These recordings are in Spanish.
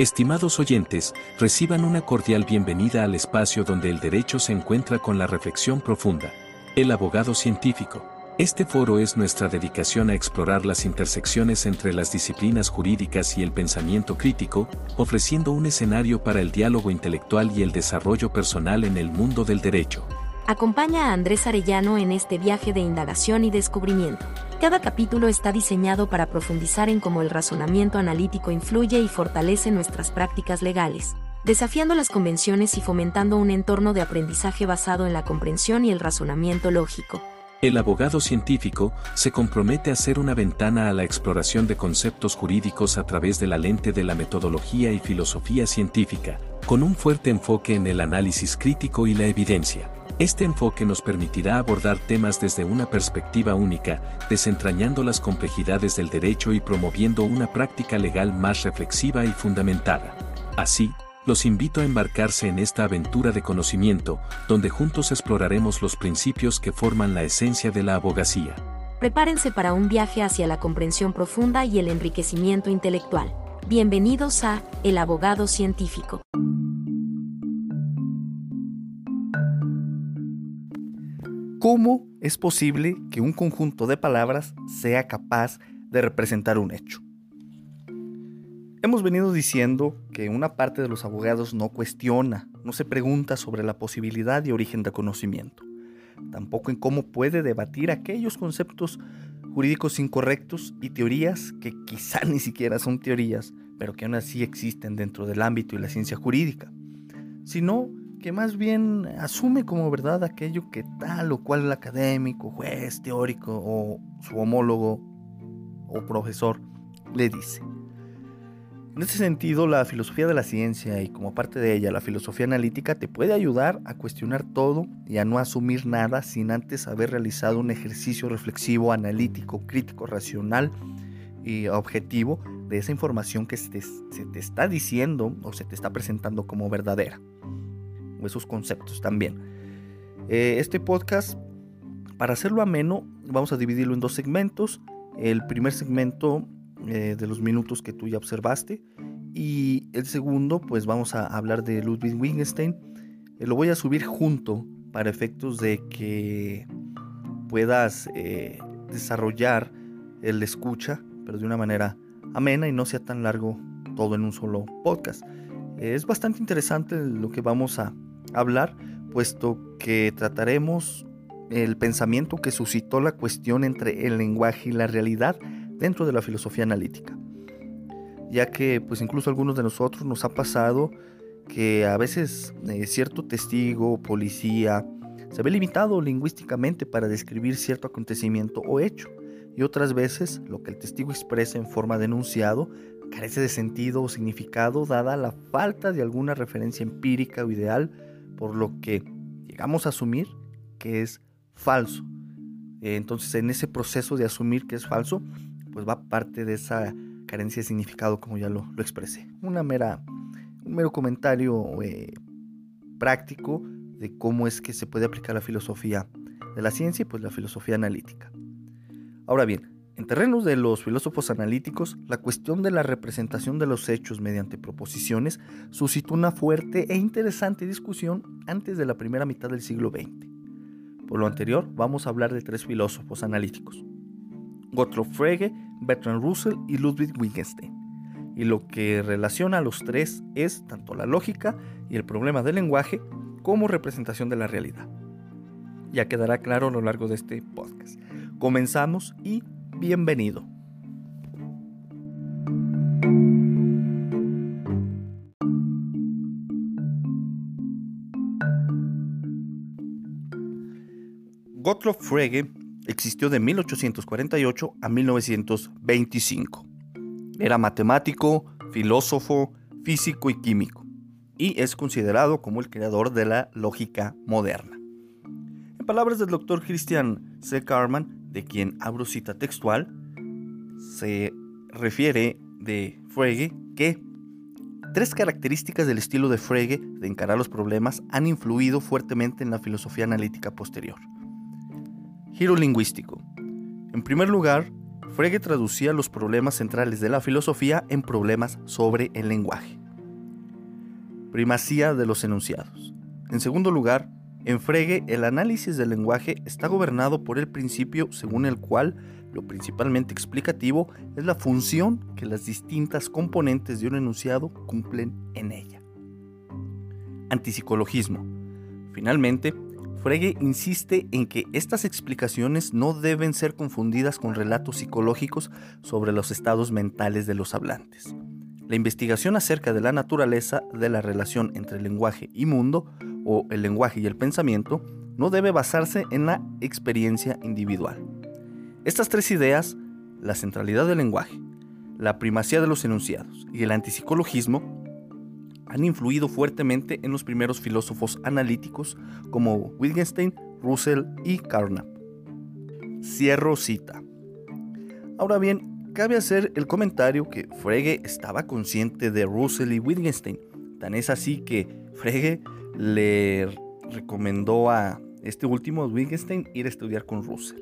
Estimados oyentes, reciban una cordial bienvenida al espacio donde el derecho se encuentra con la reflexión profunda. El abogado científico. Este foro es nuestra dedicación a explorar las intersecciones entre las disciplinas jurídicas y el pensamiento crítico, ofreciendo un escenario para el diálogo intelectual y el desarrollo personal en el mundo del derecho. Acompaña a Andrés Arellano en este viaje de indagación y descubrimiento. Cada capítulo está diseñado para profundizar en cómo el razonamiento analítico influye y fortalece nuestras prácticas legales, desafiando las convenciones y fomentando un entorno de aprendizaje basado en la comprensión y el razonamiento lógico. El abogado científico se compromete a ser una ventana a la exploración de conceptos jurídicos a través de la lente de la metodología y filosofía científica, con un fuerte enfoque en el análisis crítico y la evidencia. Este enfoque nos permitirá abordar temas desde una perspectiva única, desentrañando las complejidades del derecho y promoviendo una práctica legal más reflexiva y fundamentada. Así, los invito a embarcarse en esta aventura de conocimiento, donde juntos exploraremos los principios que forman la esencia de la abogacía. Prepárense para un viaje hacia la comprensión profunda y el enriquecimiento intelectual. Bienvenidos a El Abogado Científico. ¿Cómo es posible que un conjunto de palabras sea capaz de representar un hecho? Hemos venido diciendo que una parte de los abogados no cuestiona, no se pregunta sobre la posibilidad y origen de conocimiento, tampoco en cómo puede debatir aquellos conceptos jurídicos incorrectos y teorías que quizá ni siquiera son teorías, pero que aún así existen dentro del ámbito y la ciencia jurídica, sino que más bien asume como verdad aquello que tal o cual académico, juez, teórico o su homólogo o profesor le dice. En este sentido, la filosofía de la ciencia y como parte de ella la filosofía analítica te puede ayudar a cuestionar todo y a no asumir nada sin antes haber realizado un ejercicio reflexivo, analítico, crítico, racional y objetivo de esa información que se te, se te está diciendo o se te está presentando como verdadera esos conceptos también. Eh, este podcast, para hacerlo ameno, vamos a dividirlo en dos segmentos. El primer segmento eh, de los minutos que tú ya observaste y el segundo, pues vamos a hablar de Ludwig Wittgenstein. Eh, lo voy a subir junto para efectos de que puedas desarrollar el escucha, pero de una manera amena y no sea tan largo todo en un solo podcast. Es bastante interesante lo que vamos a, hablar, puesto que trataremos el pensamiento que suscitó la cuestión entre el lenguaje y la realidad dentro de la filosofía analítica. Ya que pues incluso algunos de nosotros nos ha pasado que a veces eh, cierto testigo, policía, se ve limitado lingüísticamente para describir cierto acontecimiento o hecho, y otras veces lo que el testigo expresa en forma de carece de sentido o significado dada la falta de alguna referencia empírica o ideal por lo que llegamos a asumir que es falso. Entonces, en ese proceso de asumir que es falso, pues va parte de esa carencia de significado, como ya lo, expresé. Una mera, un mero comentario eh, práctico de cómo es que se puede aplicar la filosofía de la ciencia y pues la filosofía analítica. Ahora bien, en terrenos de los filósofos analíticos, la cuestión de la representación de los hechos mediante proposiciones suscitó una fuerte e interesante discusión antes de la primera mitad del siglo XX. Por lo anterior, vamos a hablar de tres filósofos analíticos, Gottlob Frege, Bertrand Russell y Ludwig Wittgenstein. Y lo que relaciona a los tres es tanto la lógica y el problema del lenguaje como representación de la realidad. Ya quedará claro a lo largo de este podcast. Comenzamos y bienvenido. Gottlob Frege existió de 1848 a 1925. Era matemático, filósofo, físico y químico, y es considerado como el creador de la lógica moderna. En palabras del doctor Christian C. Carman, de quien abro cita textual, se refiere de Frege que tres características del estilo de Frege de encarar los problemas han influido fuertemente en la filosofía analítica posterior. Giro lingüístico. En primer lugar, Frege traducía los problemas centrales de la filosofía en problemas sobre el lenguaje. primacía de los enunciados. En segundo lugar, en Frege, el análisis del lenguaje está gobernado por el principio según el cual lo principalmente explicativo es la función que las distintas componentes de un enunciado cumplen en ella. Antipsicologismo. Finalmente, Frege insiste en que estas explicaciones no deben ser confundidas con relatos psicológicos sobre los estados mentales de los hablantes. La investigación acerca de la naturaleza de la relación entre lenguaje y mundo, o el lenguaje y el pensamiento, no debe basarse en la experiencia individual. Estas tres ideas, la centralidad del lenguaje, la primacía de los enunciados y el antipsicologismo, han influido fuertemente en los primeros filósofos analíticos como Wittgenstein, Russell y Carnap. Cierro cita. Ahora bien, cabe hacer el comentario que Frege estaba consciente de Russell y Wittgenstein. Tan es así que Frege le recomendó a este último, Wittgenstein, ir a estudiar con Russell.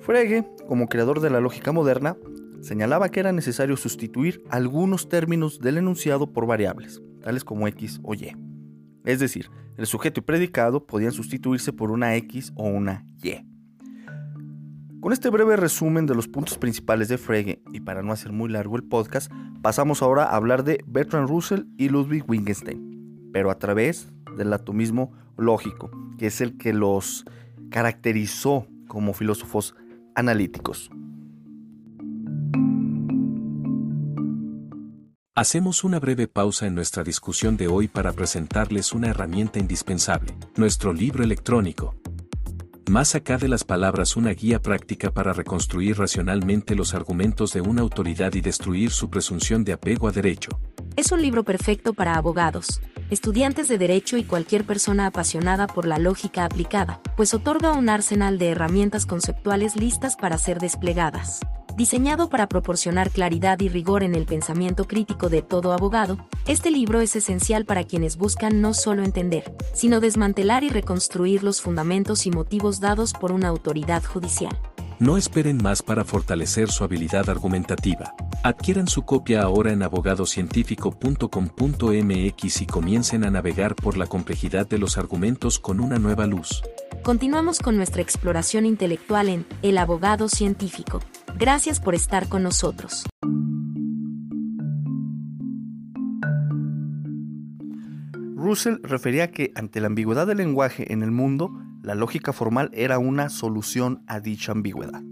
Frege, como creador de la lógica moderna, señalaba que era necesario sustituir algunos términos del enunciado por variables, tales como x o y. Es decir, el sujeto y predicado podían sustituirse por una x o una y. Con este breve resumen de los puntos principales de Frege, y para no hacer muy largo el podcast, pasamos ahora a hablar de Bertrand Russell y Ludwig Wittgenstein, pero a través del atomismo lógico, que es el que los caracterizó como filósofos analíticos. Hacemos una breve pausa en nuestra discusión de hoy para presentarles una herramienta indispensable, nuestro libro electrónico. Más acá de las palabras una guía práctica para reconstruir racionalmente los argumentos de una autoridad y destruir su presunción de apego a derecho. Es un libro perfecto para abogados, estudiantes de derecho y cualquier persona apasionada por la lógica aplicada, pues otorga un arsenal de herramientas conceptuales listas para ser desplegadas. Diseñado para proporcionar claridad y rigor en el pensamiento crítico de todo abogado, este libro es esencial para quienes buscan no solo entender, sino desmantelar y reconstruir los fundamentos y motivos dados por una autoridad judicial. No esperen más para fortalecer su habilidad argumentativa. Adquieran su copia ahora en abogadocientífico.com.mx y comiencen a navegar por la complejidad de los argumentos con una nueva luz. Continuamos con nuestra exploración intelectual en El abogado científico. Gracias por estar con nosotros. Russell refería que ante la ambigüedad del lenguaje en el mundo, la lógica formal era una solución a dicha ambigüedad.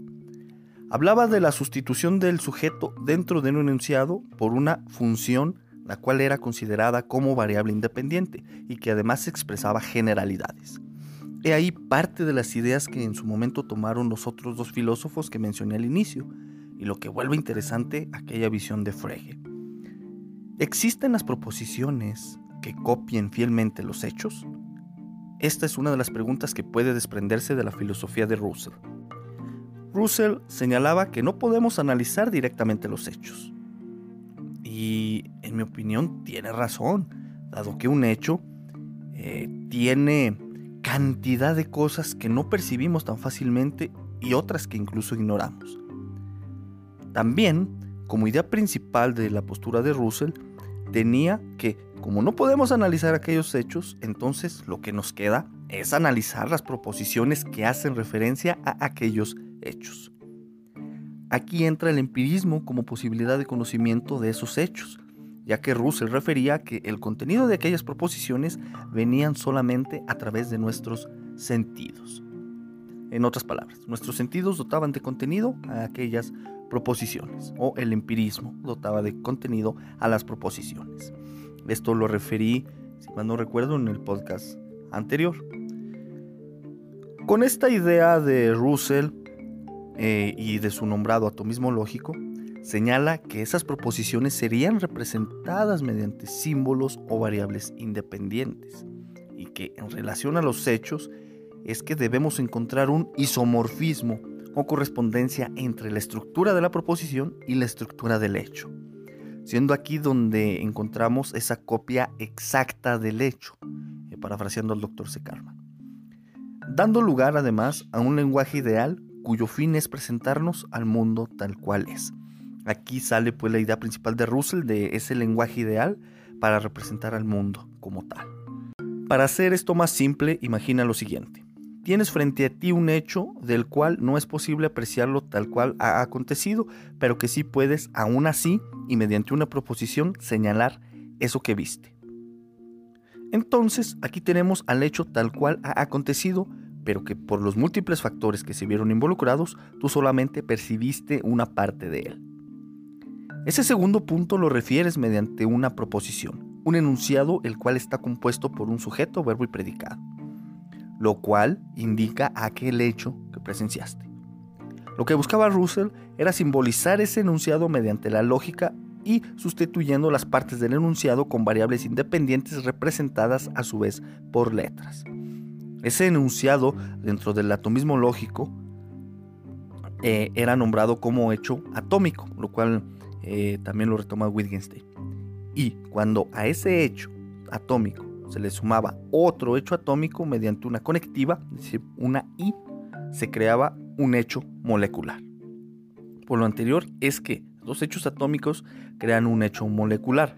Hablaba de la sustitución del sujeto dentro de un enunciado por una función la cual era considerada como variable independiente y que además expresaba generalidades. He ahí parte de las ideas que en su momento tomaron los otros dos filósofos que mencioné al inicio, y lo que vuelve interesante aquella visión de Frege. ¿Existen las proposiciones que copien fielmente los hechos? Esta es una de las preguntas que puede desprenderse de la filosofía de Russell. Russell señalaba que no podemos analizar directamente los hechos. Y en mi opinión tiene razón, dado que un hecho eh, tiene cantidad de cosas que no percibimos tan fácilmente y otras que incluso ignoramos. También, como idea principal de la postura de Russell, tenía que, como no podemos analizar aquellos hechos, entonces lo que nos queda es analizar las proposiciones que hacen referencia a aquellos hechos. Aquí entra el empirismo como posibilidad de conocimiento de esos hechos, ya que Russell refería que el contenido de aquellas proposiciones venían solamente a través de nuestros sentidos. En otras palabras, nuestros sentidos dotaban de contenido a aquellas proposiciones, o el empirismo dotaba de contenido a las proposiciones. Esto lo referí, si mal no recuerdo, en el podcast anterior. Con esta idea de Russell eh, y de su nombrado atomismo lógico, señala que esas proposiciones serían representadas mediante símbolos o variables independientes y que en relación a los hechos es que debemos encontrar un isomorfismo o correspondencia entre la estructura de la proposición y la estructura del hecho, siendo aquí donde encontramos esa copia exacta del hecho, eh, parafraseando al doctor Secarman, dando lugar además a un lenguaje ideal cuyo fin es presentarnos al mundo tal cual es Aquí sale pues la idea principal de Russell de ese lenguaje ideal para representar al mundo como tal. Para hacer esto más simple, imagina lo siguiente. Tienes frente a ti un hecho del cual no es posible apreciarlo tal cual ha acontecido, pero que sí puedes aún así y mediante una proposición señalar eso que viste. Entonces, aquí tenemos al hecho tal cual ha acontecido, pero que por los múltiples factores que se vieron involucrados, tú solamente percibiste una parte de él. Ese segundo punto lo refieres mediante una proposición, un enunciado el cual está compuesto por un sujeto, verbo y predicado, lo cual indica aquel hecho que presenciaste. Lo que buscaba Russell era simbolizar ese enunciado mediante la lógica y sustituyendo las partes del enunciado con variables independientes representadas a su vez por letras. Ese enunciado dentro del atomismo lógico eh, era nombrado como hecho atómico, lo cual eh, también lo retoma Wittgenstein. Y cuando a ese hecho atómico se le sumaba otro hecho atómico mediante una conectiva, es decir, una I, se creaba un hecho molecular. Por lo anterior es que dos hechos atómicos crean un hecho molecular.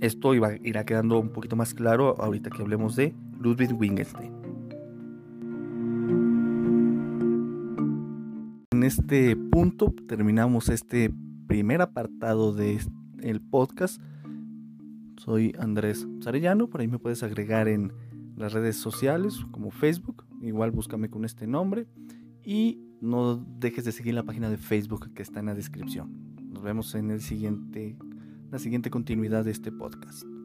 Esto irá quedando un poquito más claro ahorita que hablemos de Ludwig Wittgenstein. Este punto terminamos este primer apartado del el podcast. Soy Andrés Sarellano, por ahí me puedes agregar en las redes sociales como Facebook, igual búscame con este nombre y no dejes de seguir la página de Facebook que está en la descripción. Nos vemos en el siguiente, la siguiente continuidad de este podcast.